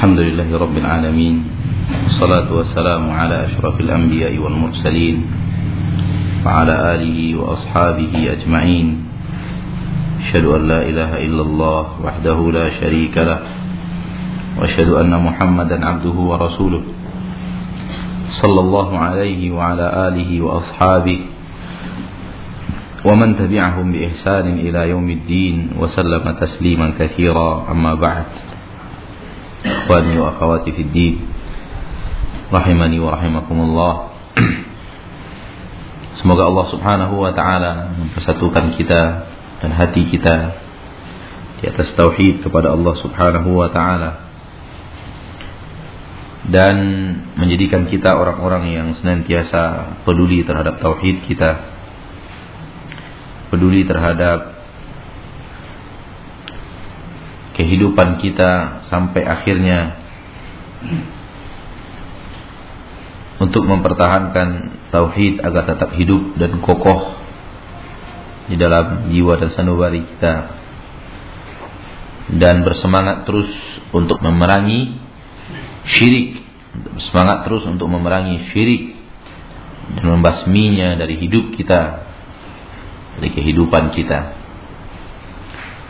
الحمد لله رب العالمين والصلاة والسلام على أشرف الأنبياء والمرسلين وعلى آله وأصحابه أجمعين أشهد أن لا إله إلا الله وحده لا شريك له وأشهد أن محمدا عبده ورسوله صلى الله عليه وعلى آله وأصحابه ومن تبعهم بإحسان إلى يوم الدين وسلم تسليما كثيرا أما بعد. Ikhwani wa akhawati fid din. Rahimani wa rahimakumullah. Semoga Allah Subhanahu wa taala mempersatukan kita dan hati kita di atas tauhid kepada Allah Subhanahu wa taala dan menjadikan kita orang-orang yang senantiasa peduli terhadap tauhid kita peduli terhadap kehidupan kita sampai akhirnya untuk mempertahankan tauhid agar tetap hidup dan kokoh di dalam jiwa dan sanubari kita. Dan bersemangat terus untuk memerangi syirik. Bersemangat terus untuk memerangi syirik dan membasminya dari hidup kita dari kehidupan kita.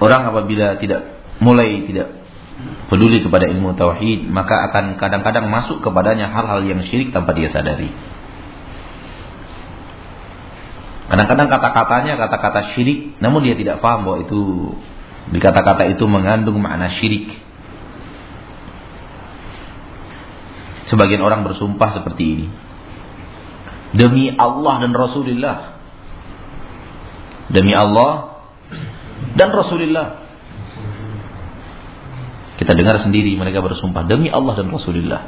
Orang apabila tidak mulai tidak peduli kepada ilmu tauhid, maka akan kadang-kadang masuk kepadanya hal-hal yang syirik tanpa dia sadari. Kadang-kadang kata-katanya kata-kata syirik, namun dia tidak paham bahwa itu di kata-kata itu mengandung makna syirik. Sebagian orang bersumpah seperti ini. Demi Allah dan Rasulullah. Demi Allah dan Rasulullah. Kita dengar sendiri mereka bersumpah demi Allah dan Rasulullah.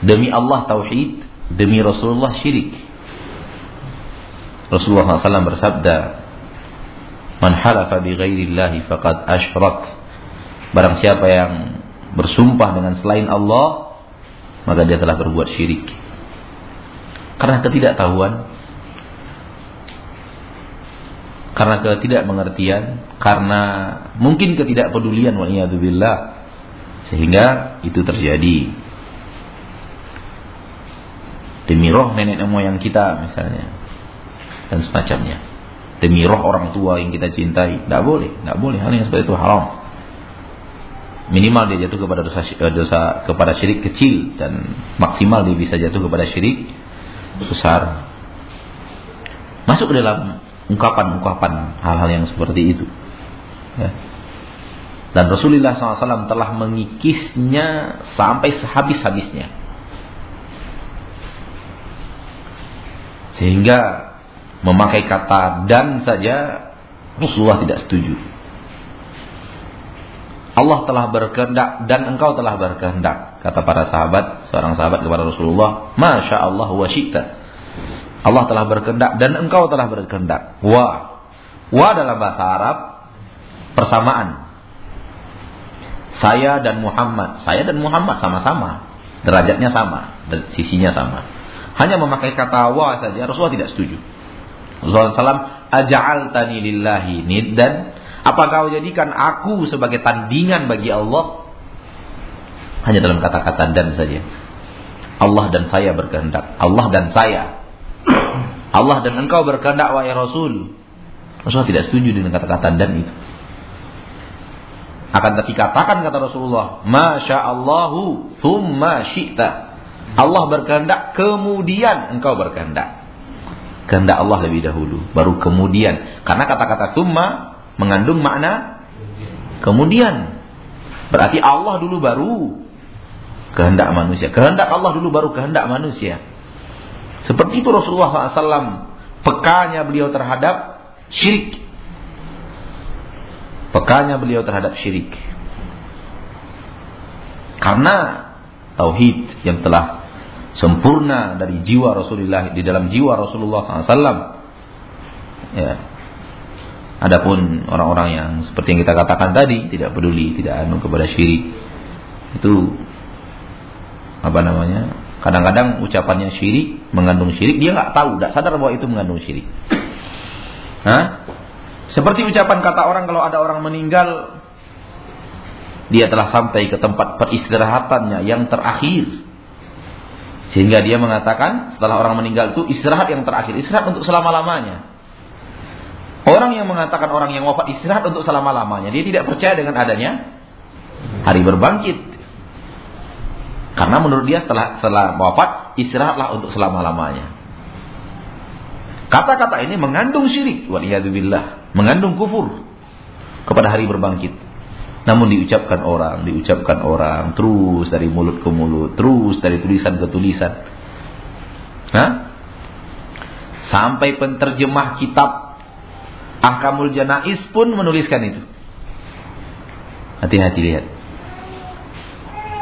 Demi Allah tauhid, demi Rasulullah syirik. Rasulullah SAW bersabda, "Man halafa bi ghairillahi faqad asyrak." Barang siapa yang bersumpah dengan selain Allah, maka dia telah berbuat syirik. Karena ketidaktahuan, karena ketidakmengertian, karena mungkin ketidakpedulian waliyadzubillah sehingga itu terjadi. Demi roh nenek moyang kita misalnya dan semacamnya. Demi roh orang tua yang kita cintai, tidak boleh, tidak boleh hal yang seperti itu haram. Minimal dia jatuh kepada dosa, eh, dosa kepada syirik kecil dan maksimal dia bisa jatuh kepada syirik besar. Masuk ke dalam ungkapan-ungkapan hal-hal yang seperti itu. Ya. Dan Rasulullah SAW telah mengikisnya sampai sehabis-habisnya. Sehingga memakai kata dan saja Rasulullah tidak setuju. Allah telah berkehendak dan engkau telah berkehendak. Kata para sahabat, seorang sahabat kepada Rasulullah, Masya Allah wa syi'ta. Allah telah berkehendak dan engkau telah berkehendak. Wa. Wa dalam bahasa Arab persamaan. Saya dan Muhammad. Saya dan Muhammad sama-sama. Derajatnya sama. Dan sisinya sama. Hanya memakai kata wa saja Rasulullah tidak setuju. Rasulullah SAW aja'al tani lillahi niddan. Apakah kau jadikan aku sebagai tandingan bagi Allah? Hanya dalam kata-kata dan saja. Allah dan saya berkehendak. Allah dan saya. Allah dan engkau berkehendak wahai Rasul. Rasulullah tidak setuju dengan kata-kata dan itu. Akan tapi katakan kata Rasulullah, Masya Allahu thumma syi'ta. Allah berkehendak, kemudian engkau berkehendak. Kehendak Allah lebih dahulu, baru kemudian. Karena kata-kata thumma mengandung makna kemudian. Berarti Allah dulu baru kehendak manusia. Kehendak Allah dulu baru kehendak manusia. Seperti itu Rasulullah SAW pekanya beliau terhadap syirik. Pekanya beliau terhadap syirik. Karena tauhid yang telah sempurna dari jiwa Rasulullah di dalam jiwa Rasulullah SAW. Ya. Adapun orang-orang yang seperti yang kita katakan tadi tidak peduli, tidak anu kepada syirik. Itu apa namanya? Kadang-kadang ucapannya syirik, mengandung syirik, dia nggak tahu, nggak sadar bahwa itu mengandung syirik. Hah? Seperti ucapan kata orang kalau ada orang meninggal, dia telah sampai ke tempat peristirahatannya yang terakhir. Sehingga dia mengatakan setelah orang meninggal itu istirahat yang terakhir, istirahat untuk selama-lamanya. Orang yang mengatakan orang yang wafat istirahat untuk selama-lamanya, dia tidak percaya dengan adanya hari berbangkit. Karena menurut dia setelah setelah wafat istirahatlah untuk selama-lamanya. Kata-kata ini mengandung syirik, waliyadzubillah, mengandung kufur kepada hari berbangkit. Namun diucapkan orang, diucapkan orang, terus dari mulut ke mulut, terus dari tulisan ke tulisan. Hah? Sampai penterjemah kitab Ahkamul Janais pun menuliskan itu. Hati-hati lihat.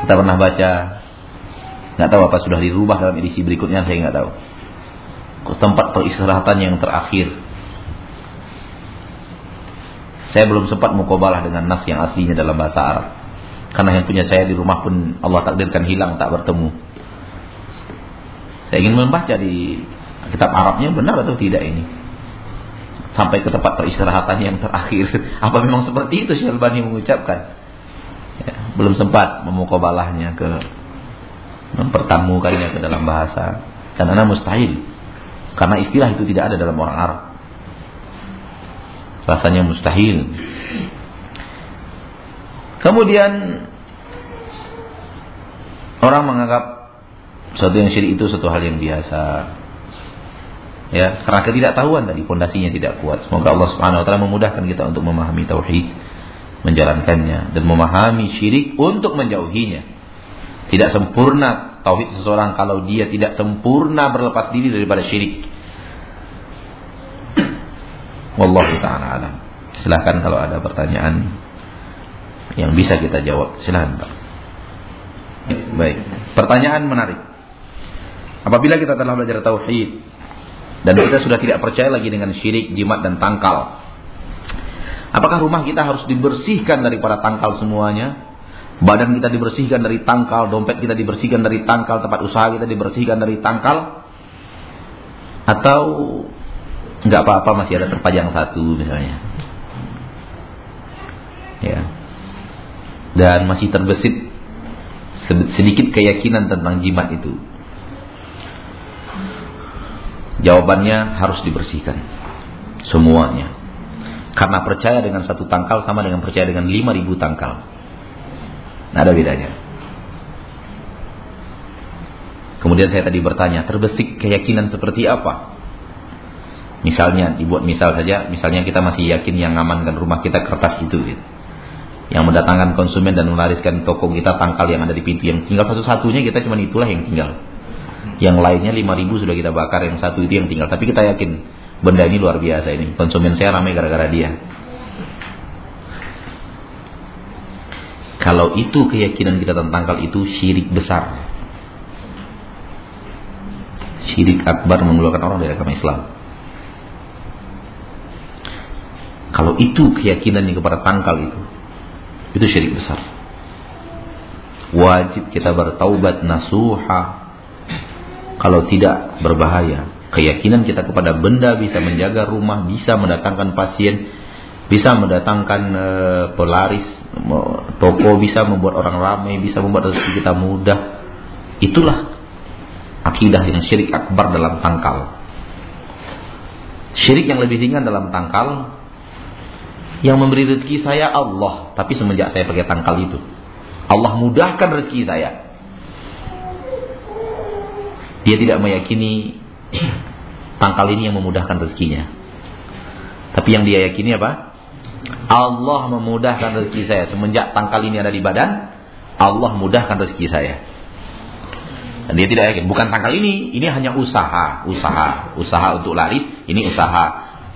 Kita pernah baca, nggak tahu apa sudah dirubah dalam edisi berikutnya, saya nggak tahu. Tempat peristirahatan yang terakhir saya belum sempat mukobalah dengan nas yang aslinya dalam bahasa Arab. Karena yang punya saya di rumah pun Allah takdirkan hilang tak bertemu. Saya ingin membaca di kitab Arabnya benar atau tidak ini. Sampai ke tempat peristirahatan yang terakhir. Apa memang seperti itu Syalbani mengucapkan? Ya, belum sempat memukobalahnya ke mempertamukannya ke dalam bahasa. Karena mustahil. Karena istilah itu tidak ada dalam orang Arab rasanya mustahil. Kemudian orang menganggap sesuatu yang syirik itu suatu hal yang biasa. Ya, karena ketidaktahuan tadi pondasinya tidak kuat. Semoga Allah Subhanahu wa taala memudahkan kita untuk memahami tauhid, menjalankannya dan memahami syirik untuk menjauhinya. Tidak sempurna tauhid seseorang kalau dia tidak sempurna berlepas diri daripada syirik. Wallahu taala alam. Silahkan kalau ada pertanyaan yang bisa kita jawab. Silahkan Pak. Baik. Pertanyaan menarik. Apabila kita telah belajar tauhid dan kita sudah tidak percaya lagi dengan syirik, jimat dan tangkal. Apakah rumah kita harus dibersihkan dari para tangkal semuanya? Badan kita dibersihkan dari tangkal, dompet kita dibersihkan dari tangkal, tempat usaha kita dibersihkan dari tangkal? Atau nggak apa-apa masih ada terpajang satu misalnya. Ya. Dan masih terbesit sedikit keyakinan tentang jimat itu. Jawabannya harus dibersihkan semuanya. Karena percaya dengan satu tangkal sama dengan percaya dengan lima ribu tangkal nah, ada bedanya kemudian saya tadi bertanya terbesit keyakinan seperti apa Misalnya dibuat misal saja, misalnya kita masih yakin yang ngamankan rumah kita kertas itu gitu. Yang mendatangkan konsumen dan melariskan toko kita tangkal yang ada di pintu yang tinggal satu-satunya kita cuma itulah yang tinggal. Yang lainnya 5000 sudah kita bakar, yang satu itu yang tinggal. Tapi kita yakin benda ini luar biasa ini. Konsumen saya ramai gara-gara dia. Kalau itu keyakinan kita tentang tangkal itu syirik besar. Syirik akbar mengeluarkan orang dari agama Islam. Kalau itu keyakinan kepada tangkal itu, itu syirik besar. Wajib kita bertaubat nasuha. Kalau tidak berbahaya. Keyakinan kita kepada benda bisa menjaga rumah, bisa mendatangkan pasien, bisa mendatangkan e, pelaris, toko bisa membuat orang ramai, bisa membuat rezeki kita mudah. Itulah akidah yang syirik akbar dalam tangkal. Syirik yang lebih ringan dalam tangkal yang memberi rezeki saya Allah, tapi semenjak saya pakai tangkal itu, Allah mudahkan rezeki saya. Dia tidak meyakini tangkal ini yang memudahkan rezekinya. Tapi yang dia yakini apa? Allah memudahkan rezeki saya. Semenjak tangkal ini ada di badan, Allah mudahkan rezeki saya. Dan dia tidak yakin, bukan tangkal ini, ini hanya usaha, usaha, usaha untuk laris, ini usaha.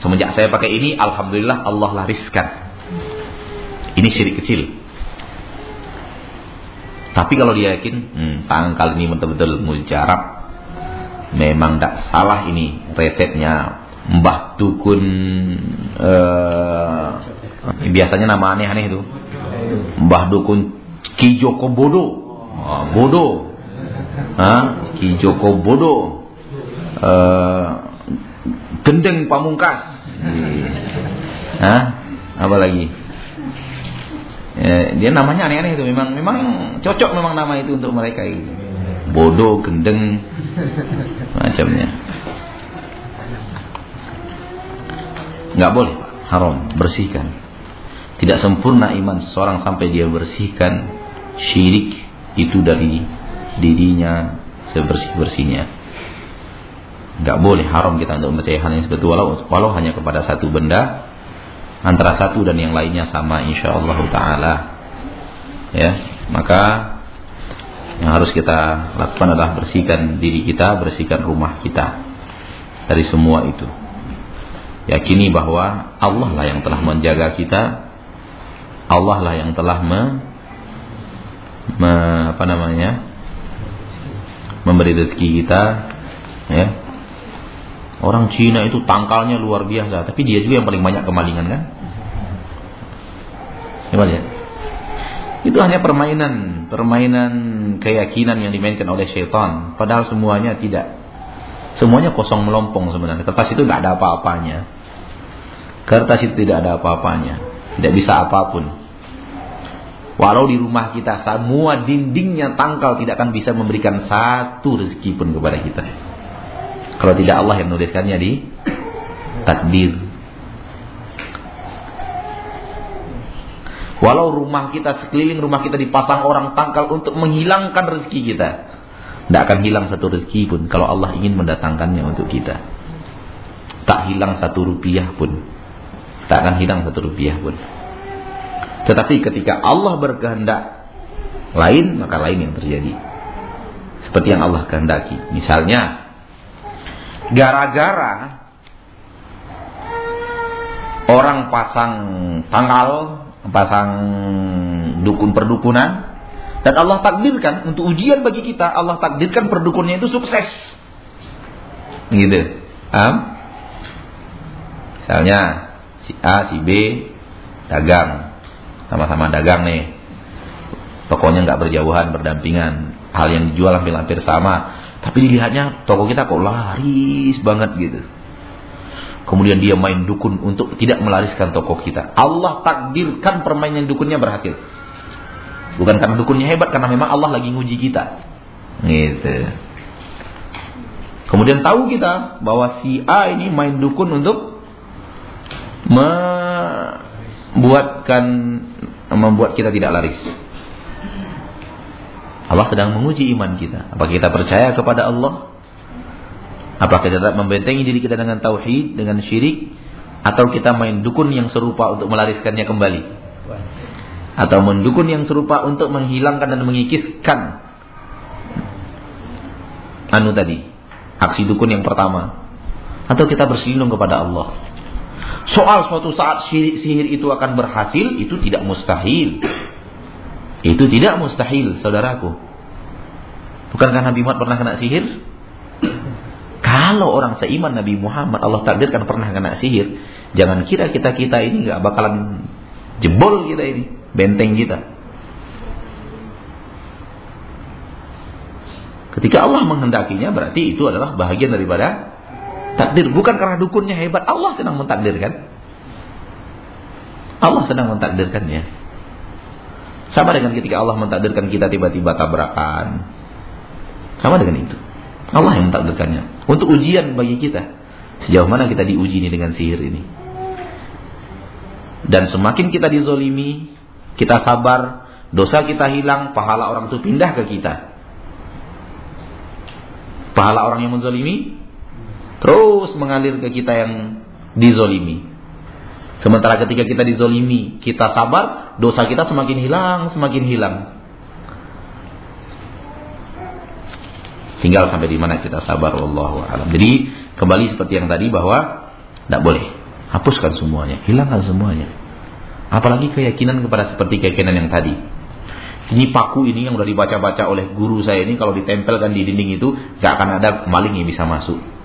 Semenjak saya pakai ini, Alhamdulillah Allah lariskan. Ini syirik kecil. Tapi kalau dia yakin, hmm, tangkal ini betul-betul mujarab. Memang tidak salah ini resepnya. Mbah Dukun, uh, biasanya nama aneh-aneh itu. Mbah Dukun Ki Joko Bodo. Oh, bodoh. Hah? Ki Joko Bodo. Uh, gendeng pamungkas. Hah? Apa lagi? Ya, dia namanya aneh-aneh itu memang memang cocok memang nama itu untuk mereka itu. Bodoh, gendeng, macamnya. Nggak boleh, haram, bersihkan. Tidak sempurna iman seseorang sampai dia bersihkan syirik itu dari dirinya sebersih-bersihnya. Nggak boleh haram kita untuk percaya hal yang seperti walau, walau hanya kepada satu benda antara satu dan yang lainnya sama insyaallah taala. Ya, maka yang harus kita lakukan adalah bersihkan diri kita, bersihkan rumah kita dari semua itu. Yakini bahwa Allah lah yang telah menjaga kita, Allah lah yang telah me, me apa namanya? memberi rezeki kita, ya. Orang Cina itu tangkalnya luar biasa, tapi dia juga yang paling banyak kemalingan kan? Coba lihat. Itu hanya permainan, permainan keyakinan yang dimainkan oleh syaitan. Padahal semuanya tidak. Semuanya kosong melompong sebenarnya. Kertas itu tidak ada apa-apanya. Kertas itu tidak ada apa-apanya. Tidak bisa apa pun. Walau di rumah kita semua dindingnya tangkal tidak akan bisa memberikan satu rezeki pun kepada kita. Kalau tidak Allah yang menuliskannya di takdir. Walau rumah kita sekeliling rumah kita dipasang orang tangkal untuk menghilangkan rezeki kita. Tidak akan hilang satu rezeki pun kalau Allah ingin mendatangkannya untuk kita. Tak hilang satu rupiah pun. Tak akan hilang satu rupiah pun. Tetapi ketika Allah berkehendak lain, maka lain yang terjadi. Seperti yang Allah kehendaki. Misalnya, gara-gara orang pasang tanggal, pasang dukun perdukunan, dan Allah takdirkan untuk ujian bagi kita, Allah takdirkan perdukunnya itu sukses. Gitu. Um, misalnya si A, si B dagang, sama-sama dagang nih. Tokonya nggak berjauhan, berdampingan. Hal yang dijual hampir-hampir sama. Tapi dilihatnya toko kita kok laris banget gitu. Kemudian dia main dukun untuk tidak melariskan toko kita. Allah takdirkan permainan dukunnya berhasil. Bukan karena dukunnya hebat, karena memang Allah lagi nguji kita. Gitu. Kemudian tahu kita bahwa si A ini main dukun untuk membuatkan membuat kita tidak laris. Allah sedang menguji iman kita. Apakah kita percaya kepada Allah? Apakah kita membentengi diri kita dengan tauhid, dengan syirik? Atau kita main dukun yang serupa untuk melariskannya kembali? Atau mendukun yang serupa untuk menghilangkan dan mengikiskan anu tadi, aksi dukun yang pertama. Atau kita berselindung kepada Allah. Soal suatu saat sihir, itu akan berhasil, itu tidak mustahil. Itu tidak mustahil, saudaraku. Bukankah Nabi Muhammad pernah kena sihir? Kalau orang seiman Nabi Muhammad Allah takdirkan pernah kena sihir, jangan kira kita kita ini nggak bakalan jebol kita ini, benteng kita. Ketika Allah menghendakinya berarti itu adalah bahagian daripada takdir. Bukan karena dukunnya hebat, Allah sedang mentakdirkan. Allah sedang mentakdirkannya. Sama dengan ketika Allah mentakdirkan kita tiba-tiba tabrakan. Sama dengan itu. Allah yang mentakdirkannya. Untuk ujian bagi kita. Sejauh mana kita diuji ini dengan sihir ini. Dan semakin kita dizolimi, kita sabar, dosa kita hilang, pahala orang itu pindah ke kita. Pahala orang yang menzolimi terus mengalir ke kita yang dizolimi. Sementara ketika kita dizolimi, kita sabar, dosa kita semakin hilang, semakin hilang. Tinggal sampai di mana kita sabar, Allah alam. Jadi kembali seperti yang tadi bahwa tidak boleh hapuskan semuanya, hilangkan semuanya. Apalagi keyakinan kepada seperti keyakinan yang tadi. Ini paku ini yang sudah dibaca-baca oleh guru saya ini kalau ditempelkan di dinding itu gak akan ada maling yang bisa masuk.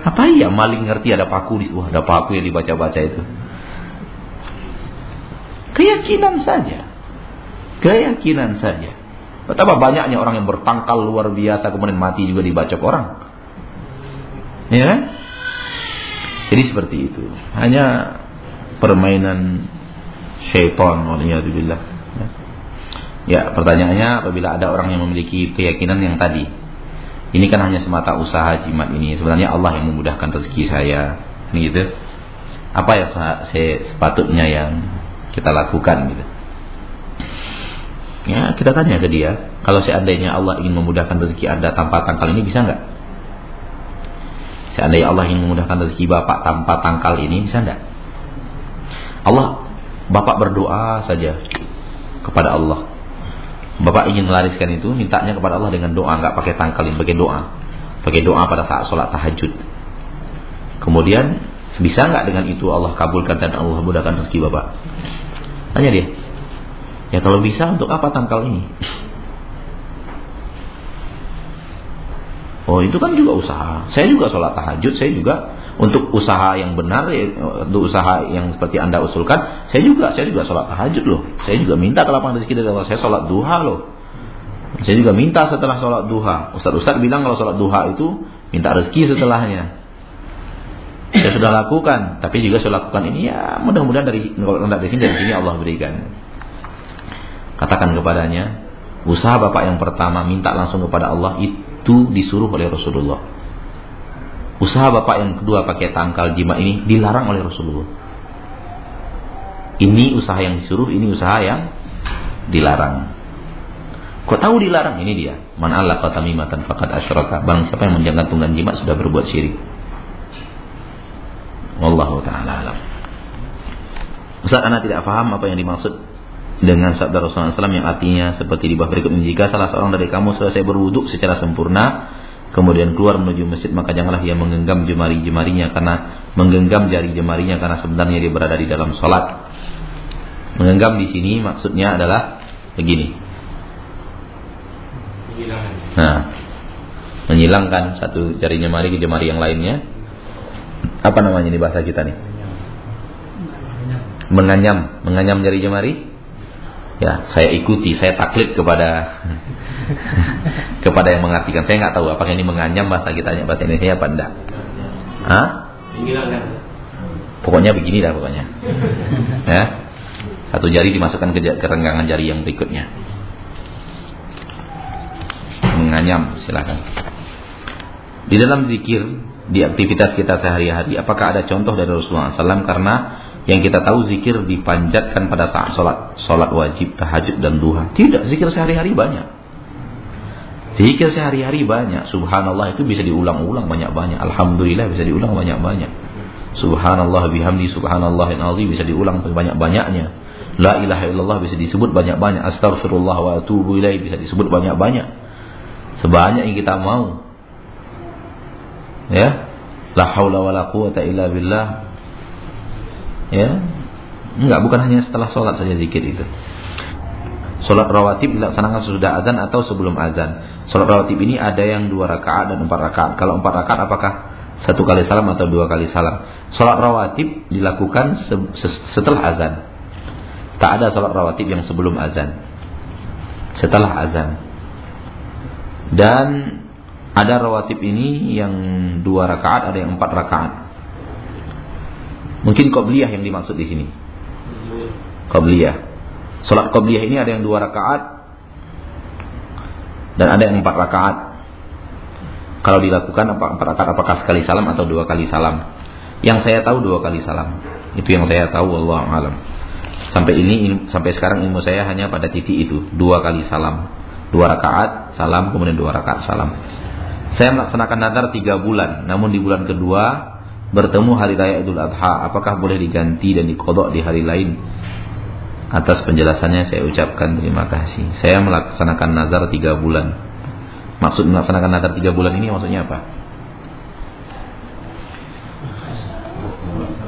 Apa ya maling ngerti ada paku di wah ada paku yang dibaca-baca itu. Keyakinan saja. Keyakinan saja. Betapa banyaknya orang yang bertangkal luar biasa kemudian mati juga dibacok orang. Ya kan? Jadi seperti itu. Hanya permainan syaitan waliyadzubillah. Ya, pertanyaannya apabila ada orang yang memiliki keyakinan yang tadi. Ini kan hanya semata usaha jimat ini. Sebenarnya Allah yang memudahkan rezeki saya. Ini gitu. Apa ya saya sepatutnya yang kita lakukan gitu. Ya, kita tanya ke dia, kalau seandainya Allah ingin memudahkan rezeki Anda tanpa tangkal ini bisa nggak? Seandainya Allah ingin memudahkan rezeki Bapak tanpa tangkal ini bisa nggak? Allah, Bapak berdoa saja kepada Allah. Bapak ingin melariskan itu, mintanya kepada Allah dengan doa, nggak pakai tangkalin, pakai doa. Pakai doa pada saat sholat tahajud. Kemudian bisa nggak dengan itu Allah kabulkan dan Allah mudahkan rezeki Bapak? Tanya dia. Ya kalau bisa untuk apa tangkal ini? Oh itu kan juga usaha. Saya juga sholat tahajud, saya juga untuk usaha yang benar, ya, untuk usaha yang seperti anda usulkan, saya juga, saya juga sholat tahajud loh. Saya juga minta ke lapangan rezeki dari Allah. Saya sholat duha loh. Saya juga minta setelah sholat duha. Ustaz-ustaz bilang kalau sholat duha itu minta rezeki setelahnya. Saya sudah lakukan, tapi juga saya lakukan ini ya mudah-mudahan dari kalau dari sini dari sini Allah berikan. Katakan kepadanya, usaha bapak yang pertama minta langsung kepada Allah itu disuruh oleh Rasulullah. Usaha bapak yang kedua pakai tangkal jima ini dilarang oleh Rasulullah. Ini usaha yang disuruh, ini usaha yang dilarang. Kau tahu dilarang? Ini dia. Man Allah tamimatan faqad asyraka. Bang siapa yang menggantungkan jima sudah berbuat syirik. Wallahu taala alam. Ustaz Anda tidak paham apa yang dimaksud dengan sabda Rasulullah SAW yang artinya seperti di bawah berikut. Jika salah seorang dari kamu selesai berwuduk secara sempurna, kemudian keluar menuju masjid maka janganlah ia menggenggam jemari-jemarinya karena menggenggam jari jemarinya karena sebenarnya dia berada di dalam sholat. Menggenggam di sini maksudnya adalah begini. Nah, menyilangkan satu jari jemari ke jemari yang lainnya. Apa namanya di bahasa kita nih? Menganyam, menganyam jari jemari. Ya, saya ikuti, saya taklid kepada kepada yang mengartikan. Saya nggak tahu apakah ini menganyam bahasa kita bahasa Indonesia apa enggak. Hah? Pokoknya begini dah pokoknya. Ya. Satu jari dimasukkan ke, ke renggangan jari yang berikutnya. Menganyam silakan. Di dalam zikir di aktivitas kita sehari-hari apakah ada contoh dari Rasulullah SAW karena yang kita tahu zikir dipanjatkan pada saat sholat sholat wajib tahajud dan duha tidak zikir sehari-hari banyak Zikir sehari-hari banyak. Subhanallah itu bisa diulang-ulang banyak-banyak. Alhamdulillah bisa diulang banyak-banyak. Subhanallah bihamdi subhanallah azim bisa diulang banyak-banyaknya. La ilaha illallah bisa disebut banyak-banyak. Astaghfirullah wa atubu ilaih bisa disebut banyak-banyak. Sebanyak yang kita mau. Ya. La haula wa la quwata illa billah. Ya. Enggak, bukan hanya setelah sholat saja zikir itu. Sholat rawatib dilaksanakan sesudah azan atau sebelum azan. Sholat rawatib ini ada yang dua rakaat dan empat rakaat. Kalau empat rakaat apakah satu kali salam atau dua kali salam? Sholat rawatib dilakukan setelah azan. Tak ada sholat rawatib yang sebelum azan. Setelah azan. Dan ada rawatib ini yang dua rakaat, ada yang empat rakaat. Mungkin qobliyah yang dimaksud di sini. Qobliyah. Sholat qobliyah ini ada yang dua rakaat, dan ada yang empat rakaat. Kalau dilakukan empat rakaat apakah sekali salam atau dua kali salam? Yang saya tahu dua kali salam. Itu yang saya tahu Allah alam. Sampai ini sampai sekarang ilmu saya hanya pada titik itu, dua kali salam. Dua rakaat salam kemudian dua rakaat salam. Saya melaksanakan nadar tiga bulan, namun di bulan kedua bertemu hari raya Idul Adha, apakah boleh diganti dan dikodok di hari lain? Atas penjelasannya saya ucapkan terima kasih. Saya melaksanakan nazar tiga bulan. Maksud melaksanakan nazar tiga bulan ini maksudnya apa?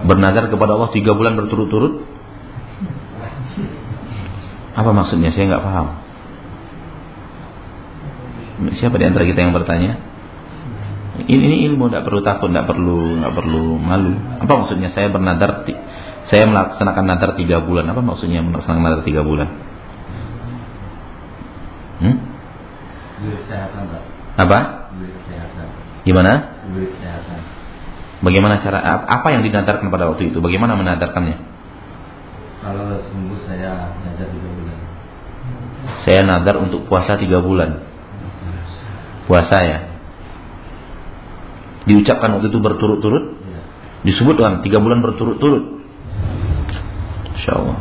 Bernazar kepada Allah tiga bulan berturut-turut? Apa maksudnya? Saya nggak paham. Siapa di antara kita yang bertanya? Ini, ini ilmu, tidak perlu takut, tidak perlu, nggak perlu malu. Apa maksudnya? Saya bernadar saya melaksanakan nadar tiga bulan. Apa maksudnya melaksanakan nadar tiga bulan? Hmm? Apa? Gimana? Bagaimana cara apa yang dinadarkan pada waktu itu? Bagaimana menadarkannya? Kalau sembuh saya nadar tiga bulan. Saya nadar untuk puasa tiga bulan. Puasa ya. Diucapkan waktu itu berturut-turut. Disebutkan tiga bulan berturut-turut. Insya Allah.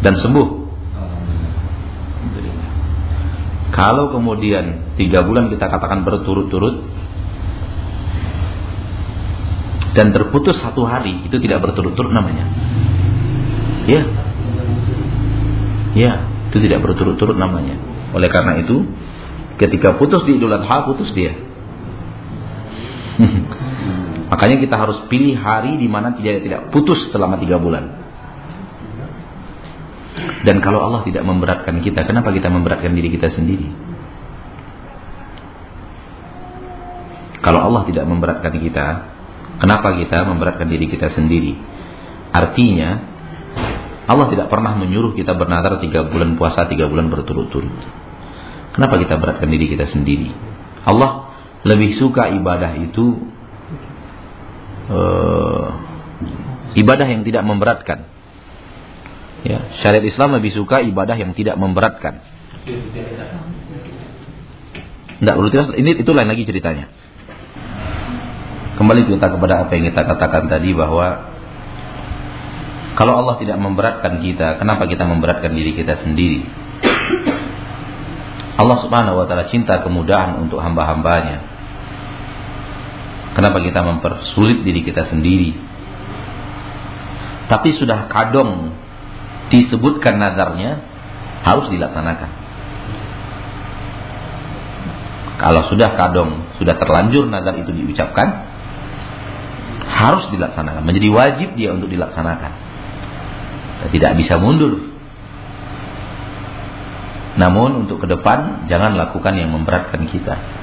Dan sembuh. Kalau kemudian tiga bulan kita katakan berturut-turut dan terputus satu hari itu tidak berturut-turut namanya. Ya. Ya, itu tidak berturut-turut namanya. Oleh karena itu, ketika putus di Idul Adha putus dia. Makanya kita harus pilih hari di mana tidak tidak putus selama tiga bulan. Dan kalau Allah tidak memberatkan kita, kenapa kita memberatkan diri kita sendiri? Kalau Allah tidak memberatkan kita, kenapa kita memberatkan diri kita sendiri? Artinya, Allah tidak pernah menyuruh kita bernadar tiga bulan puasa, tiga bulan berturut-turut. Kenapa kita beratkan diri kita sendiri? Allah lebih suka ibadah itu uh, ibadah yang tidak memberatkan. Ya, syariat Islam lebih suka ibadah yang tidak memberatkan. Tidak rutinitas ini itu lain lagi ceritanya. Kembali kita kepada apa yang kita katakan tadi bahwa kalau Allah tidak memberatkan kita, kenapa kita memberatkan diri kita sendiri? Allah Subhanahu wa taala cinta kemudahan untuk hamba-hambanya. Kenapa kita mempersulit diri kita sendiri? Tapi sudah kadong disebutkan nadarnya harus dilaksanakan. Kalau sudah kadong, sudah terlanjur nazar itu diucapkan, harus dilaksanakan. Menjadi wajib dia untuk dilaksanakan. Tidak bisa mundur. Namun untuk ke depan jangan lakukan yang memberatkan kita.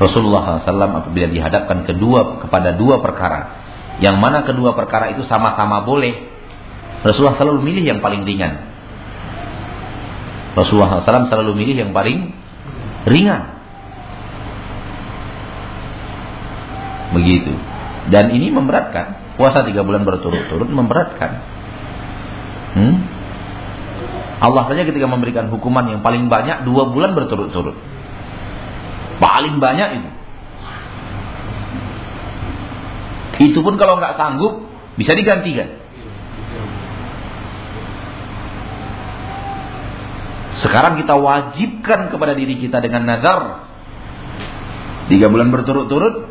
Rasulullah SAW apabila dihadapkan kedua kepada dua perkara, yang mana kedua perkara itu sama-sama boleh, Rasulullah selalu milih yang paling ringan. Rasulullah SAW selalu milih yang paling ringan. Begitu. Dan ini memberatkan. Puasa tiga bulan berturut-turut memberatkan. Hmm? Allah saja ketika memberikan hukuman yang paling banyak dua bulan berturut-turut. Paling banyak itu. Itu pun kalau nggak sanggup bisa digantikan. Sekarang kita wajibkan kepada diri kita dengan nazar tiga bulan berturut-turut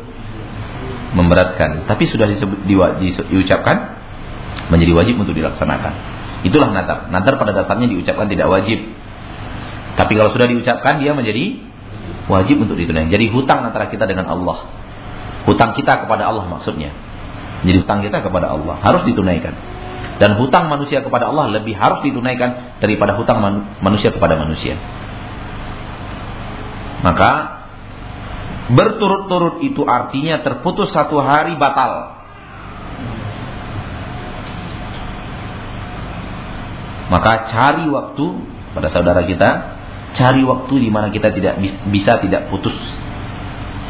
memberatkan, tapi sudah disebut, di, di, diucapkan menjadi wajib untuk dilaksanakan. Itulah nadar. Nadar pada dasarnya diucapkan tidak wajib. Tapi kalau sudah diucapkan dia menjadi wajib untuk ditunaikan. Jadi hutang antara kita dengan Allah. Hutang kita kepada Allah maksudnya. Jadi hutang kita kepada Allah harus ditunaikan. Dan hutang manusia kepada Allah lebih harus ditunaikan daripada hutang man manusia kepada manusia. Maka berturut-turut itu artinya terputus satu hari batal. Maka cari waktu pada saudara kita, cari waktu di mana kita tidak bisa tidak putus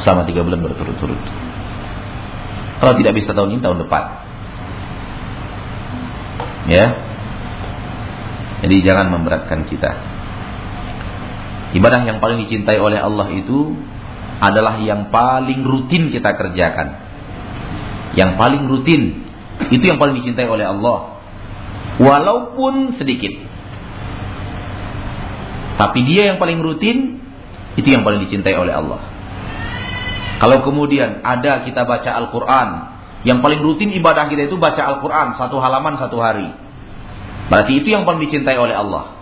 selama tiga bulan berturut-turut. Kalau tidak bisa tahun ini, tahun depan. Ya. Jadi jangan memberatkan kita. Ibadah yang paling dicintai oleh Allah itu adalah yang paling rutin kita kerjakan. Yang paling rutin itu yang paling dicintai oleh Allah walaupun sedikit. Tapi dia yang paling rutin itu yang paling dicintai oleh Allah. Kalau kemudian ada kita baca Al-Quran, yang paling rutin ibadah kita itu baca Al-Quran satu halaman satu hari. Berarti itu yang paling dicintai oleh Allah.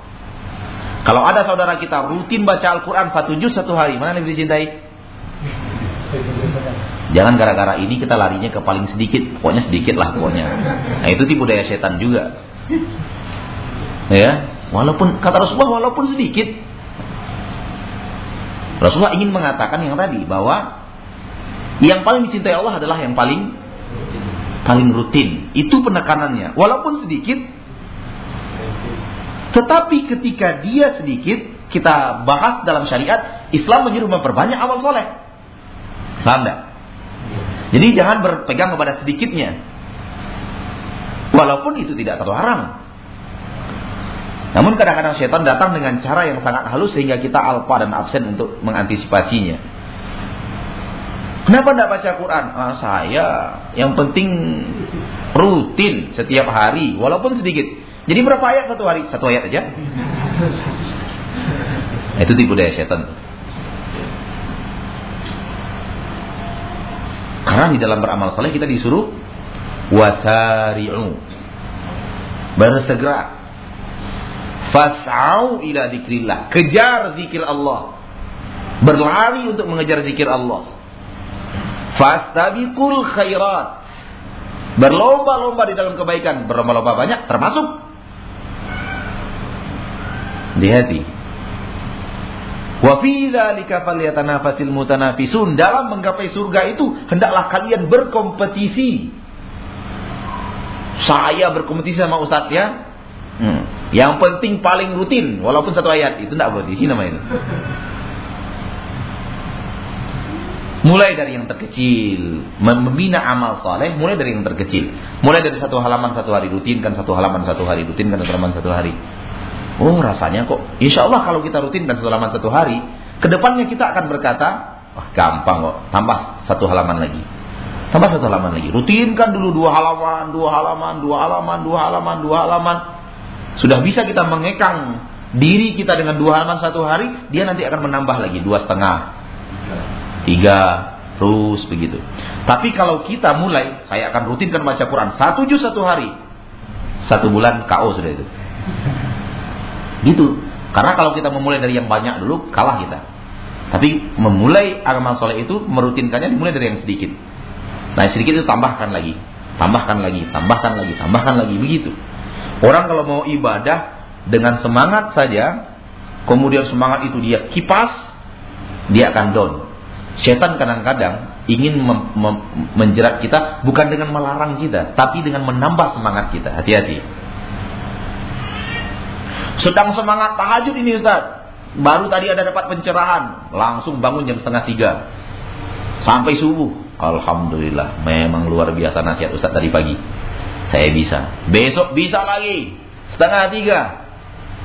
Kalau ada saudara kita rutin baca Al-Quran satu juz satu hari, mana yang dicintai? Jangan gara-gara ini kita larinya ke paling sedikit, pokoknya sedikit lah pokoknya. Nah itu tipu daya setan juga. Ya, walaupun kata Rasulullah walaupun sedikit. Rasulullah ingin mengatakan yang tadi bahwa yang paling dicintai Allah adalah yang paling paling rutin. Itu penekanannya. Walaupun sedikit tetapi ketika dia sedikit kita bahas dalam syariat Islam menyuruh memperbanyak amal soleh. Paham Jadi jangan berpegang kepada sedikitnya. Walaupun itu tidak terlarang. Namun kadang-kadang setan datang dengan cara yang sangat halus sehingga kita alpa dan absen untuk mengantisipasinya. Kenapa tidak baca Quran? Ah, saya yang penting rutin setiap hari walaupun sedikit. Jadi berapa ayat satu hari? Satu ayat aja. Itu tipu daya setan. Karena di dalam beramal soleh kita disuruh wasari'u. Bersegera. Fas'au ila zikrillah. Kejar zikir Allah. Berlari untuk mengejar zikir Allah. Fastabiqul khairat. Berlomba-lomba di dalam kebaikan. Berlomba-lomba banyak termasuk di hati. Wa fi dzalika falyatanafasil mutanafisun. Dalam menggapai surga itu hendaklah kalian berkompetisi. Saya berkompetisi sama ustaz ya. Hmm. Yang penting paling rutin walaupun satu ayat itu tidak boleh. Namanya itu. Mulai dari yang terkecil, membina amal soleh, mulai dari yang terkecil. Mulai dari satu halaman satu hari rutinkan, satu halaman satu hari rutinkan, satu halaman satu hari. Oh rasanya kok Insya Allah kalau kita rutin dan satu halaman satu hari Ke depannya kita akan berkata Wah gampang kok Tambah satu halaman lagi Tambah satu halaman lagi Rutinkan dulu dua halaman Dua halaman, dua halaman, dua halaman, dua halaman Sudah bisa kita mengekang Diri kita dengan dua halaman satu hari Dia nanti akan menambah lagi Dua setengah Tiga Terus begitu Tapi kalau kita mulai Saya akan rutinkan baca Quran Satu juz satu hari Satu bulan KO sudah itu Gitu. Karena kalau kita memulai dari yang banyak dulu, kalah kita. Tapi memulai amal soleh itu merutinkannya dimulai dari yang sedikit. Nah sedikit itu tambahkan lagi, tambahkan lagi, tambahkan lagi, tambahkan lagi begitu. Orang kalau mau ibadah dengan semangat saja, kemudian semangat itu dia kipas, dia akan down. Setan kadang-kadang ingin menjerat kita bukan dengan melarang kita, tapi dengan menambah semangat kita. Hati-hati. Sedang semangat tahajud ini Ustaz. Baru tadi ada dapat pencerahan. Langsung bangun jam setengah tiga. Sampai subuh. Alhamdulillah. Memang luar biasa nasihat Ustaz tadi pagi. Saya bisa. Besok bisa lagi. Setengah tiga.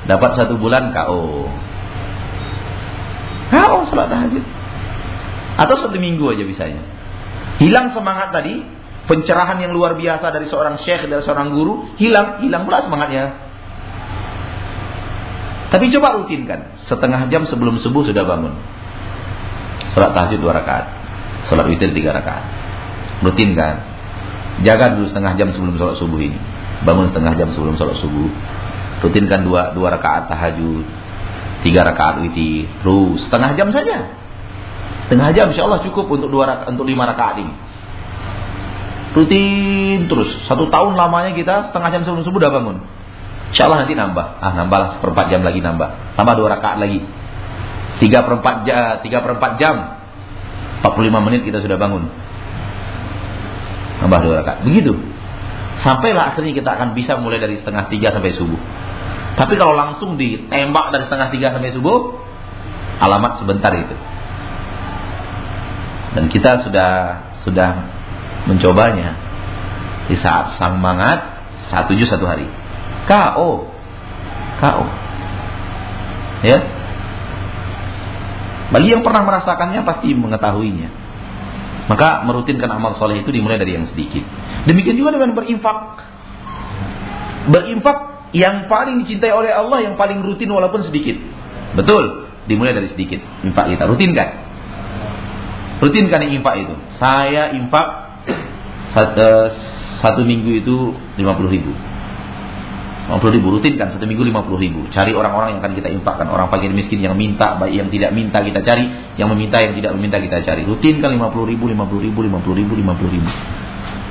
Dapat satu bulan KO. KO salat tahajud. Atau satu minggu aja bisanya. Hilang semangat tadi. Pencerahan yang luar biasa dari seorang syekh, dari seorang guru. Hilang. Hilang pula semangatnya. Tapi coba rutinkan. Setengah jam sebelum subuh sudah bangun. Sholat tahajud dua rakaat. Sholat witir tiga rakaat. Rutinkan. Jaga dulu setengah jam sebelum sholat subuh ini. Bangun setengah jam sebelum sholat subuh. Rutinkan dua, dua rakaat tahajud. Tiga rakaat witir. Terus setengah jam saja. Setengah jam insya Allah cukup untuk dua rakaat, untuk lima rakaat ini. Rutin terus. Satu tahun lamanya kita setengah jam sebelum subuh udah bangun. Insya Allah nanti nambah. Ah nambahlah seperempat jam lagi nambah. Tambah dua rakaat lagi. Tiga perempat jam, tiga perempat jam. 45 menit kita sudah bangun. Nambah dua rakaat. Begitu. Sampailah akhirnya kita akan bisa mulai dari setengah tiga sampai subuh. Tapi kalau langsung ditembak dari setengah tiga sampai subuh, alamat sebentar itu. Dan kita sudah sudah mencobanya di saat sang mangat satu juz satu hari. KO. KO. Ya. Bagi yang pernah merasakannya pasti mengetahuinya. Maka merutinkan amal soleh itu dimulai dari yang sedikit. Demikian juga dengan berinfak. Berinfak yang paling dicintai oleh Allah yang paling rutin walaupun sedikit. Betul, dimulai dari sedikit. Infak kita rutinkan. Rutinkan yang infak itu. Saya infak satu, eh, satu minggu itu 50 ribu. 50 ribu rutinkan satu minggu 50 ribu. Cari orang-orang yang akan kita infakkan. Orang fakir miskin yang minta baik yang tidak minta kita cari. Yang meminta yang tidak meminta kita cari. Rutinkan 50 ribu 50 ribu 50 ribu 50 ribu.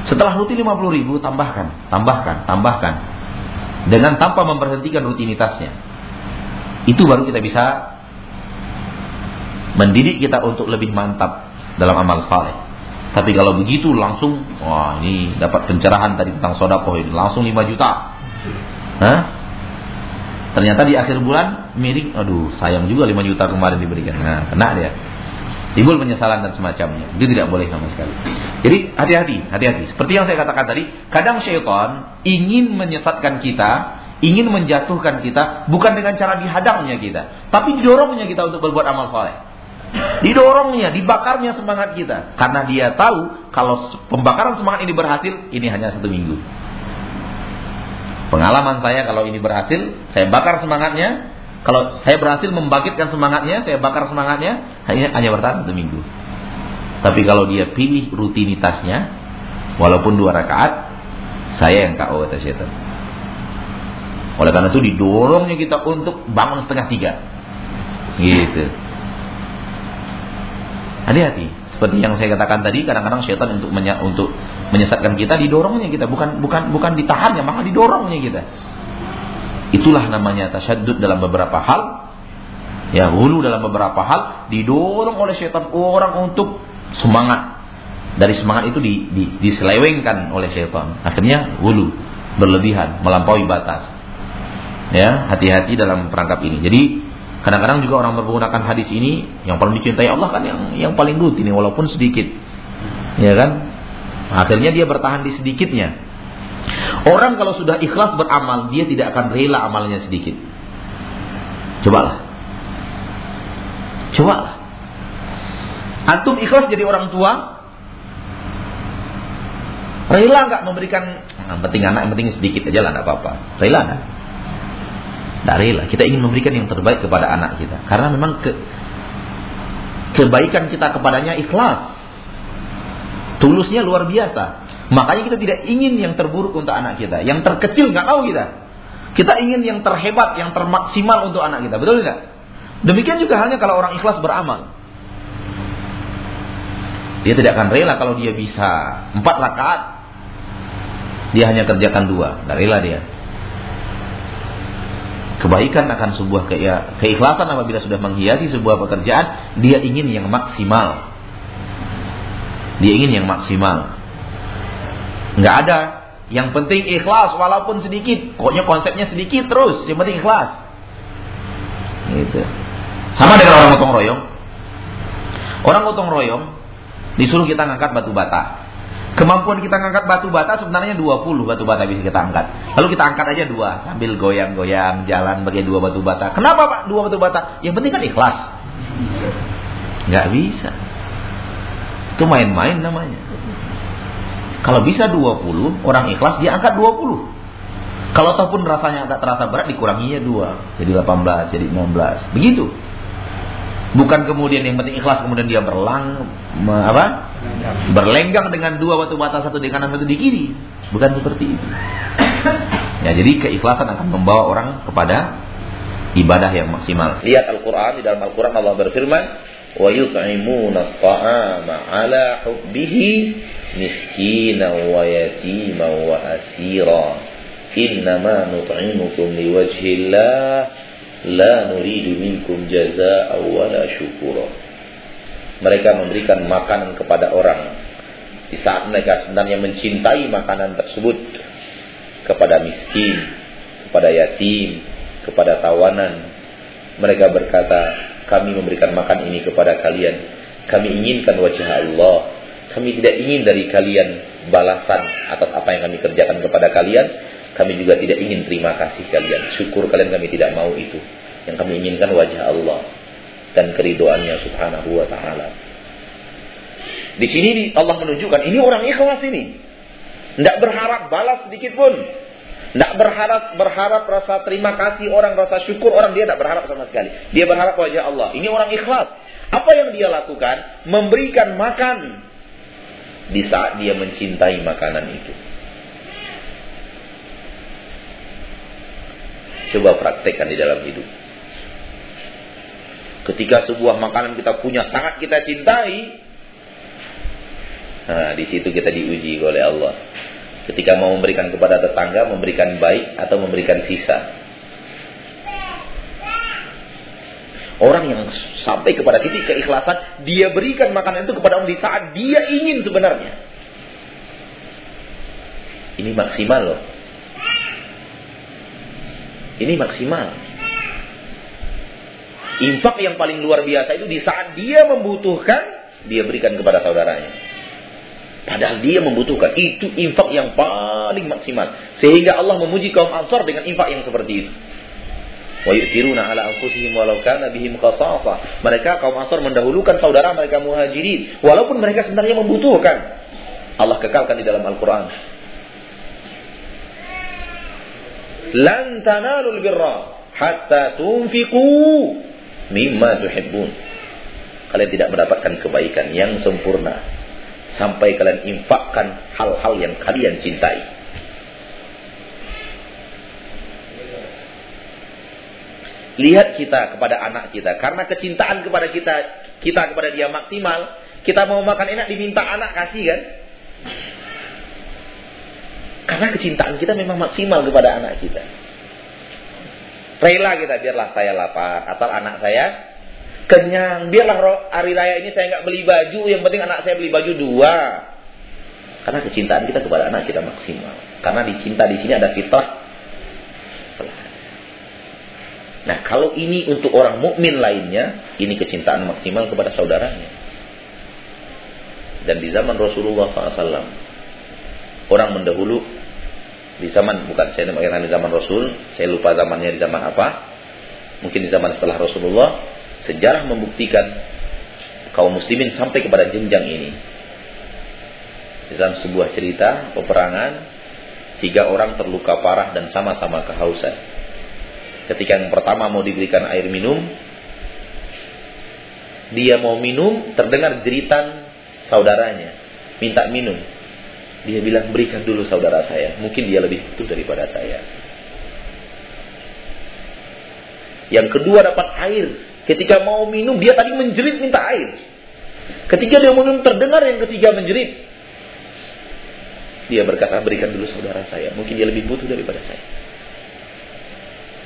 Setelah rutin 50 ribu tambahkan tambahkan tambahkan. Dengan tanpa memberhentikan rutinitasnya. Itu baru kita bisa mendidik kita untuk lebih mantap dalam amal saleh. Tapi kalau begitu langsung wah ini dapat pencerahan tadi tentang sodakoh ini. Langsung 5 juta Hah? Ternyata di akhir bulan miring, aduh sayang juga 5 juta kemarin diberikan. Nah, kena dia. Timbul penyesalan dan semacamnya. Itu tidak boleh sama sekali. Jadi hati-hati, hati-hati. Seperti yang saya katakan tadi, kadang syaitan ingin menyesatkan kita, ingin menjatuhkan kita bukan dengan cara dihadangnya kita, tapi didorongnya kita untuk berbuat amal soleh. Didorongnya, dibakarnya semangat kita. Karena dia tahu kalau pembakaran semangat ini berhasil, ini hanya satu minggu. Pengalaman saya kalau ini berhasil, saya bakar semangatnya. Kalau saya berhasil membangkitkan semangatnya, saya bakar semangatnya, hanya, hanya bertahan satu minggu. Tapi kalau dia pilih rutinitasnya, walaupun dua rakaat, saya yang KO kata syaitan. Oleh karena itu didorongnya kita untuk bangun setengah tiga. Gitu. Hati-hati. Seperti yang saya katakan tadi, kadang-kadang syaitan untuk untuk menyesatkan kita didorongnya kita, bukan bukan bukan ditahannya, malah didorongnya kita. Itulah namanya tasyadud dalam beberapa hal. Ya, hulu dalam beberapa hal didorong oleh syaitan orang untuk semangat. Dari semangat itu di, di, diselewengkan oleh syaitan. Akhirnya hulu berlebihan, melampaui batas. Ya, hati-hati dalam perangkap ini. Jadi Kadang-kadang juga orang menggunakan hadis ini yang paling dicintai Allah kan yang yang paling rutin walaupun sedikit. Ya kan? Akhirnya dia bertahan di sedikitnya. Orang kalau sudah ikhlas beramal, dia tidak akan rela amalnya sedikit. Cobalah. Cobalah. Antum ikhlas jadi orang tua, rela nggak memberikan, yang penting anak, yang penting sedikit aja lah, nggak apa-apa. Rela nggak? Tidak rela. Kita ingin memberikan yang terbaik kepada anak kita. Karena memang ke, kebaikan kita kepadanya ikhlas. Tulusnya luar biasa. Makanya kita tidak ingin yang terburuk untuk anak kita. Yang terkecil nggak tahu kita. Kita ingin yang terhebat, yang termaksimal untuk anak kita. Betul tidak? Demikian juga halnya kalau orang ikhlas beramal. Dia tidak akan rela kalau dia bisa empat rakaat. Dia hanya kerjakan dua. Tidak rela dia kebaikan akan sebuah ke, ya, keikhlasan apabila sudah menghiasi sebuah pekerjaan, dia ingin yang maksimal. Dia ingin yang maksimal. Enggak ada. Yang penting ikhlas walaupun sedikit. Pokoknya konsepnya sedikit terus. Yang penting ikhlas. Gitu. Sama dengan orang gotong royong. Orang gotong royong disuruh kita ngangkat batu bata. Kemampuan kita ngangkat batu bata sebenarnya 20 batu bata bisa kita angkat. Lalu kita angkat aja dua sambil goyang-goyang jalan pakai dua batu bata. Kenapa Pak dua batu bata? Yang penting kan ikhlas. Gak bisa. Itu main-main namanya. Kalau bisa 20, orang ikhlas dia angkat 20. Kalau ataupun rasanya agak terasa berat dikuranginya dua, jadi 18, jadi 16. Begitu. Bukan kemudian yang penting ikhlas kemudian dia berlang apa? Berlenggang dengan dua batu bata satu di kanan satu di kiri. Bukan seperti itu. ya, jadi keikhlasan akan membawa orang kepada ibadah yang maksimal. Lihat Al-Qur'an di dalam Al-Qur'an Allah berfirman, "Wa yut'imuna at-ta'ama 'ala hubbihi miskina wa yatima wa asira. Innama nut'imukum liwajhillah La nuridu minkum jaza'a wala syukura. Mereka memberikan makanan kepada orang di saat mereka sebenarnya mencintai makanan tersebut kepada miskin, kepada yatim, kepada tawanan. Mereka berkata, kami memberikan makan ini kepada kalian. Kami inginkan wajah Allah. Kami tidak ingin dari kalian balasan atas apa yang kami kerjakan kepada kalian kami juga tidak ingin terima kasih kalian. Syukur kalian kami tidak mau itu. Yang kami inginkan wajah Allah dan keridoannya subhanahu wa ta'ala. Di sini Allah menunjukkan ini orang ikhlas ini. Tidak berharap balas sedikit pun. Tidak berharap berharap rasa terima kasih orang, rasa syukur orang dia tidak berharap sama sekali. Dia berharap wajah Allah. Ini orang ikhlas. Apa yang dia lakukan? Memberikan makan di saat dia mencintai makanan itu. Coba praktekkan di dalam hidup. Ketika sebuah makanan kita punya sangat kita cintai, nah di situ kita diuji oleh Allah. Ketika mau memberikan kepada tetangga, memberikan baik atau memberikan sisa. Orang yang sampai kepada titik keikhlasan, dia berikan makanan itu kepada orang di saat dia ingin sebenarnya. Ini maksimal loh. Ini maksimal. Infak yang paling luar biasa itu di saat dia membutuhkan, dia berikan kepada saudaranya. Padahal dia membutuhkan. Itu infak yang paling maksimal. Sehingga Allah memuji kaum Ansar dengan infak yang seperti itu. Wa yu'thiruna ala anfusihim walau kana bihim. Mereka kaum Ansar mendahulukan saudara mereka Muhajirin walaupun mereka sebenarnya membutuhkan. Allah kekalkan di dalam Al-Qur'an. Lan tanalul birra hatta tunfiqu mimma tuhibbun. Kalian tidak mendapatkan kebaikan yang sempurna sampai kalian infakkan hal-hal yang kalian cintai. Lihat kita kepada anak kita. Karena kecintaan kepada kita, kita kepada dia maksimal. Kita mau makan enak diminta anak kasih kan? Karena kecintaan kita memang maksimal kepada anak kita. Rela kita biarlah saya lapar asal anak saya kenyang. Biarlah hari raya ini saya nggak beli baju, yang penting anak saya beli baju dua. Karena kecintaan kita kepada anak kita maksimal. Karena dicinta di sini ada fitrah Nah, kalau ini untuk orang mukmin lainnya, ini kecintaan maksimal kepada saudaranya. Dan di zaman Rasulullah SAW, orang mendahulu di zaman bukan saya mengatakan di zaman Rasul, saya lupa zamannya di zaman apa. Mungkin di zaman setelah Rasulullah, sejarah membuktikan kaum muslimin sampai kepada jenjang ini. Di dalam sebuah cerita peperangan, tiga orang terluka parah dan sama-sama kehausan. Ketika yang pertama mau diberikan air minum, dia mau minum, terdengar jeritan saudaranya, minta minum. Dia bilang, berikan dulu saudara saya, mungkin dia lebih butuh daripada saya. Yang kedua dapat air. Ketika mau minum, dia tadi menjerit minta air. Ketika dia minum, terdengar yang ketiga menjerit. Dia berkata, berikan dulu saudara saya, mungkin dia lebih butuh daripada saya.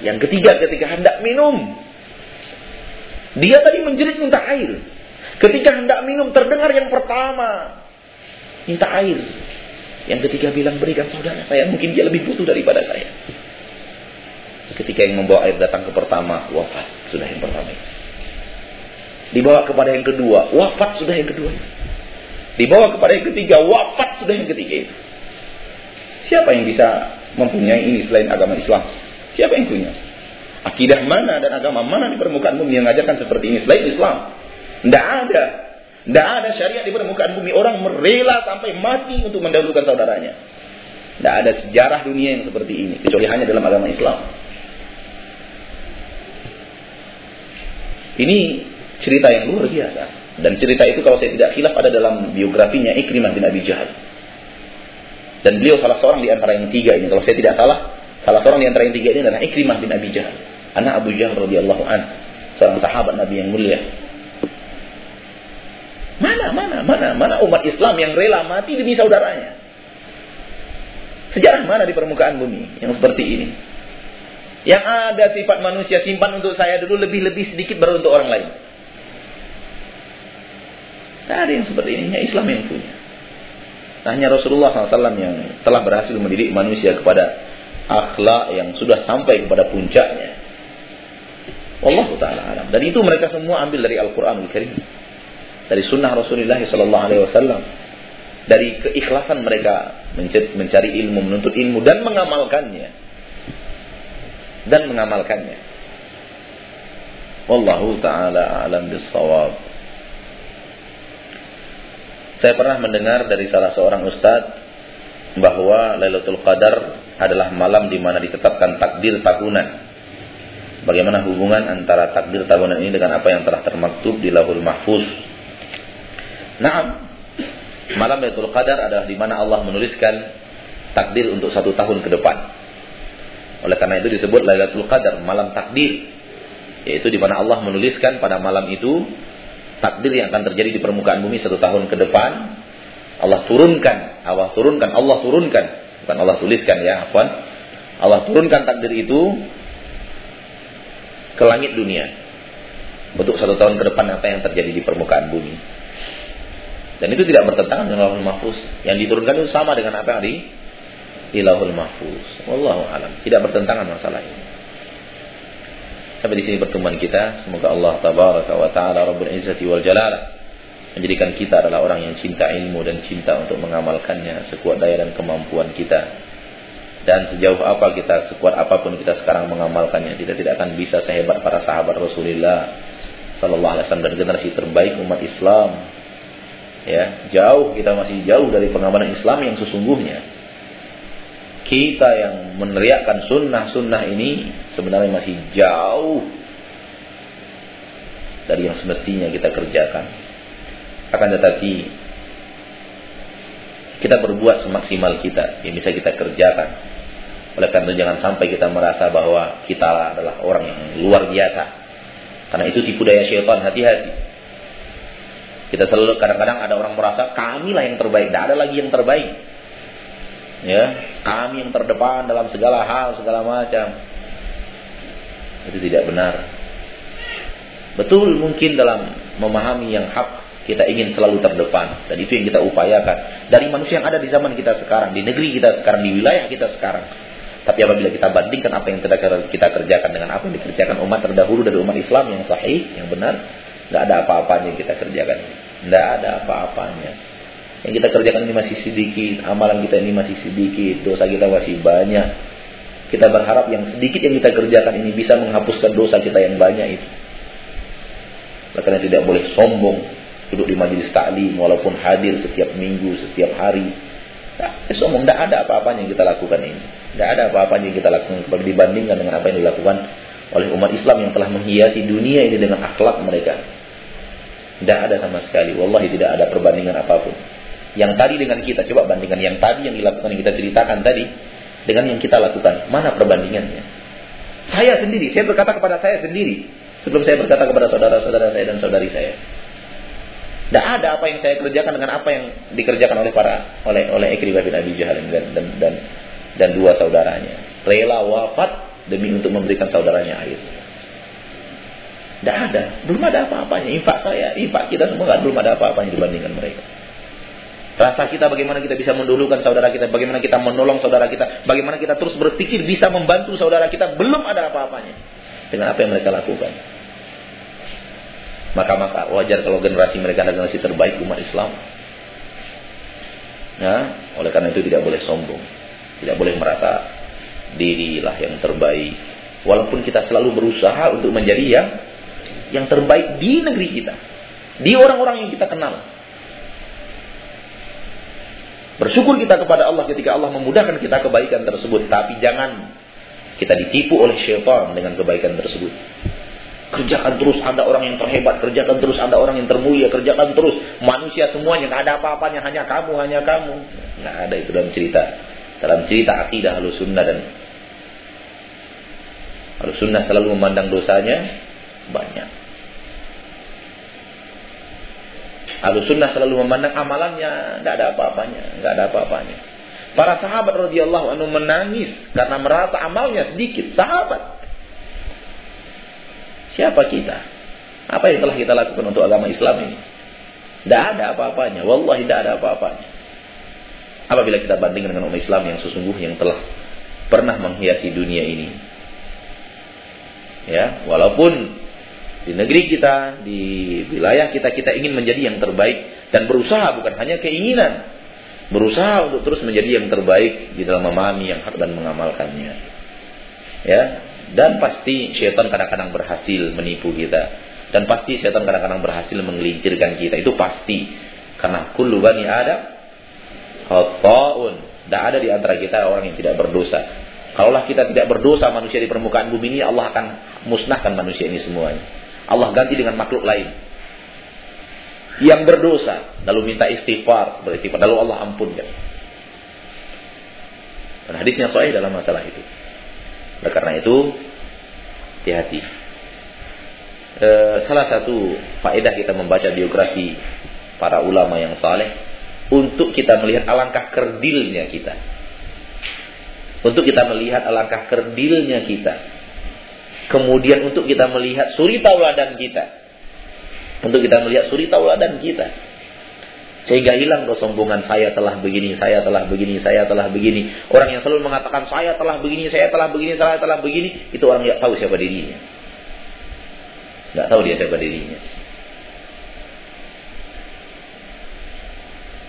Yang ketiga ketika hendak minum. Dia tadi menjerit minta air. Ketika hendak minum terdengar yang pertama. Minta air. Yang ketiga bilang berikan saudara saya. Mungkin dia lebih butuh daripada saya. Ketika yang membawa air datang ke pertama. Wafat. Sudah yang pertama Dibawa kepada yang kedua. Wafat sudah yang kedua Dibawa kepada yang ketiga. Wafat sudah yang ketiga. Siapa yang bisa mempunyai ini selain agama Islam? Siapa yang punya? Akidah mana dan agama mana di permukaan bumi yang mengajarkan seperti ini selain Islam? Tidak ada. Tidak ada syariat di permukaan bumi. Orang merela sampai mati untuk mendahulukan saudaranya. Tidak ada sejarah dunia yang seperti ini. Kecuali hanya dalam agama Islam. Ini cerita yang luar biasa. Dan cerita itu kalau saya tidak khilaf ada dalam biografinya Ikrimah bin Abi Jahal. Dan beliau salah seorang di antara yang tiga ini. Kalau saya tidak salah, Salah seorang di antara yang tiga ini adalah Ikrimah bin Abi Jahal. Anak Abu Jahal radhiyallahu an, seorang sahabat Nabi yang mulia. Mana, mana, mana, mana umat Islam yang rela mati demi saudaranya? Sejarah mana di permukaan bumi yang seperti ini? Yang ada sifat manusia simpan untuk saya dulu lebih-lebih sedikit baru untuk orang lain. Tidak ada yang seperti ini, hanya Islam yang punya. Hanya Rasulullah SAW yang telah berhasil mendidik manusia kepada akhlak yang sudah sampai kepada puncaknya. Allah taala alam. Dan itu mereka semua ambil dari Al-Qur'anul Karim. Dari sunnah Rasulullah sallallahu alaihi wasallam. Dari keikhlasan mereka mencari ilmu, menuntut ilmu dan mengamalkannya. Dan mengamalkannya. Wallahu taala alam bisawab. Saya pernah mendengar dari salah seorang ustadz bahwa Lailatul Qadar adalah malam di mana ditetapkan takdir tahunan. Bagaimana hubungan antara takdir tahunan ini dengan apa yang telah termaktub di Lahul Mahfuz? Nah, malam Lailatul Qadar adalah di mana Allah menuliskan takdir untuk satu tahun ke depan. Oleh karena itu disebut Lailatul Qadar, malam takdir. Yaitu di mana Allah menuliskan pada malam itu takdir yang akan terjadi di permukaan bumi satu tahun ke depan Allah turunkan, Allah turunkan, Allah turunkan, bukan Allah tuliskan ya, apa? Allah turunkan takdir itu ke langit dunia. Untuk satu tahun ke depan apa yang terjadi di permukaan bumi. Dan itu tidak bertentangan dengan Lauhul Mahfuz. Yang diturunkan itu sama dengan apa yang di di Lauhul Mahfuz. Wallahu alam. Tidak bertentangan masalah ini. Sampai di sini pertemuan kita. Semoga Allah tabaraka wa taala rabbul izzati wal jalalah menjadikan kita adalah orang yang cinta ilmu dan cinta untuk mengamalkannya sekuat daya dan kemampuan kita. Dan sejauh apa kita, sekuat apa pun kita sekarang mengamalkannya, kita tidak akan bisa sehebat para sahabat Rasulullah Sallallahu Alaihi Wasallam dan generasi terbaik umat Islam. Ya, jauh kita masih jauh dari pengamalan Islam yang sesungguhnya. Kita yang meneriakkan sunnah-sunnah ini sebenarnya masih jauh dari yang semestinya kita kerjakan. Akan tetapi kita berbuat semaksimal kita yang bisa kita kerjakan. Oleh karena jangan sampai kita merasa bahwa kita adalah orang yang luar biasa. Karena itu tipu daya syaitan, hati-hati. Kita selalu kadang-kadang ada orang merasa kamilah yang terbaik, tidak ada lagi yang terbaik. Ya, kami yang terdepan dalam segala hal, segala macam. Itu tidak benar. Betul mungkin dalam memahami yang hak kita ingin selalu terdepan dan itu yang kita upayakan dari manusia yang ada di zaman kita sekarang, di negeri kita sekarang, di wilayah kita sekarang. Tapi apabila kita bandingkan apa yang kita kerjakan dengan apa yang dikerjakan umat terdahulu dari umat Islam yang sahih, yang benar, nggak ada apa-apanya yang kita kerjakan. Nggak ada apa-apanya. Yang kita kerjakan ini masih sedikit, amalan kita ini masih sedikit, dosa kita masih banyak. Kita berharap yang sedikit yang kita kerjakan ini bisa menghapuskan dosa kita yang banyak itu. Karena tidak boleh sombong, duduk di majelis taklim walaupun hadir setiap minggu, setiap hari. Nah, sombong, tidak ada apa-apanya yang kita lakukan ini. Tidak ada apa-apanya yang kita lakukan dibandingkan dengan apa yang dilakukan oleh umat Islam yang telah menghiasi dunia ini dengan akhlak mereka. Tidak ada sama sekali. Wallahi tidak ada perbandingan apa pun. Yang tadi dengan kita, coba bandingkan yang tadi yang dilakukan yang kita ceritakan tadi dengan yang kita lakukan. Mana perbandingannya? Saya sendiri, saya berkata kepada saya sendiri sebelum saya berkata kepada saudara-saudara saya dan saudari saya. Tidak ada apa yang saya kerjakan dengan apa yang dikerjakan oleh para oleh oleh Ikrimah bin Abi Jahal dan, dan dan dan dua saudaranya. Rela wafat demi untuk memberikan saudaranya air. Tidak ada, belum ada apa-apanya. Infak saya, infak kita semua belum ada apa-apanya dibandingkan mereka. Rasa kita bagaimana kita bisa mendulukan saudara kita, bagaimana kita menolong saudara kita, bagaimana kita terus berpikir bisa membantu saudara kita, belum ada apa-apanya dengan apa yang mereka lakukan. Maka maka wajar kalau generasi mereka adalah generasi terbaik umat Islam. Ya, oleh karena itu tidak boleh sombong. Tidak boleh merasa dirilah yang terbaik. Walaupun kita selalu berusaha untuk menjadi yang yang terbaik di negeri kita. Di orang-orang yang kita kenal. Bersyukur kita kepada Allah ketika Allah memudahkan kita kebaikan tersebut. Tapi jangan kita ditipu oleh syaitan dengan kebaikan tersebut. Kerjakan terus Anda orang yang terhebat, kerjakan terus Anda orang yang termulia, kerjakan terus manusia semuanya, nggak ada apa-apanya, hanya kamu, hanya kamu. Nggak ada itu dalam cerita. Dalam cerita akidah halus sunnah dan halus sunnah selalu memandang dosanya banyak. Halus sunnah selalu memandang amalannya, nggak ada apa-apanya, nggak ada apa-apanya. Para sahabat radhiyallahu anhu menangis karena merasa amalnya sedikit. Sahabat Siapa kita? Apa yang telah kita lakukan untuk agama Islam ini? Tidak ada apa-apanya. Wallahi tidak ada apa-apanya. Apabila kita bandingkan dengan umat Islam yang sesungguhnya yang telah pernah menghiasi dunia ini. Ya, walaupun di negeri kita, di wilayah kita, kita ingin menjadi yang terbaik dan berusaha bukan hanya keinginan, berusaha untuk terus menjadi yang terbaik di dalam memahami yang hak dan mengamalkannya. Ya, dan pasti syaitan kadang-kadang berhasil menipu kita. Dan pasti syaitan kadang-kadang berhasil menggelincirkan kita. Itu pasti. Karena kullu bani Adam khata'un. Tidak ada di antara kita orang yang tidak berdosa. Kalaulah kita tidak berdosa manusia di permukaan bumi ini, Allah akan musnahkan manusia ini semuanya. Allah ganti dengan makhluk lain. Yang berdosa, lalu minta istighfar, beristighfar, lalu Allah ampunkan. Dan hadisnya sahih dalam masalah itu. Oleh karena itu, hati-hati. E, salah satu faedah kita membaca biografi para ulama yang saleh untuk kita melihat alangkah kerdilnya kita. Untuk kita melihat alangkah kerdilnya kita. Kemudian untuk kita melihat suri tauladan kita. Untuk kita melihat suri tauladan kita. Sehingga hilang kesombongan saya telah begini, saya telah begini, saya telah begini. Orang yang selalu mengatakan saya telah begini, saya telah begini, saya telah begini. Itu orang yang tahu siapa dirinya. Tidak tahu dia siapa dirinya.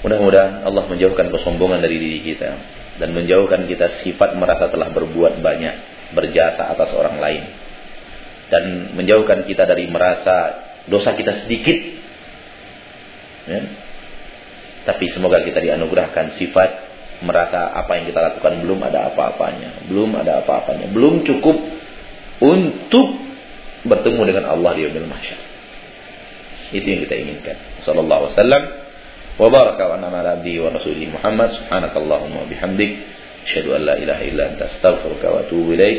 Mudah-mudahan Allah menjauhkan kesombongan dari diri kita dan menjauhkan kita sifat merasa telah berbuat banyak, berjasa atas orang lain. Dan menjauhkan kita dari merasa dosa kita sedikit. Ya. Tapi semoga kita dianugerahkan sifat merasa apa yang kita lakukan belum ada apa-apanya, belum ada apa-apanya, belum cukup untuk bertemu dengan Allah di yaumil mahsyar. Itu yang kita inginkan. Sallallahu alaihi wasallam wa baraka wa anama ala wa Muhammad subhanakallahumma wa bihamdik asyhadu an la ilaha illa anta astaghfiruka wa atubu ilaik.